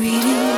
reading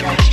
Trash.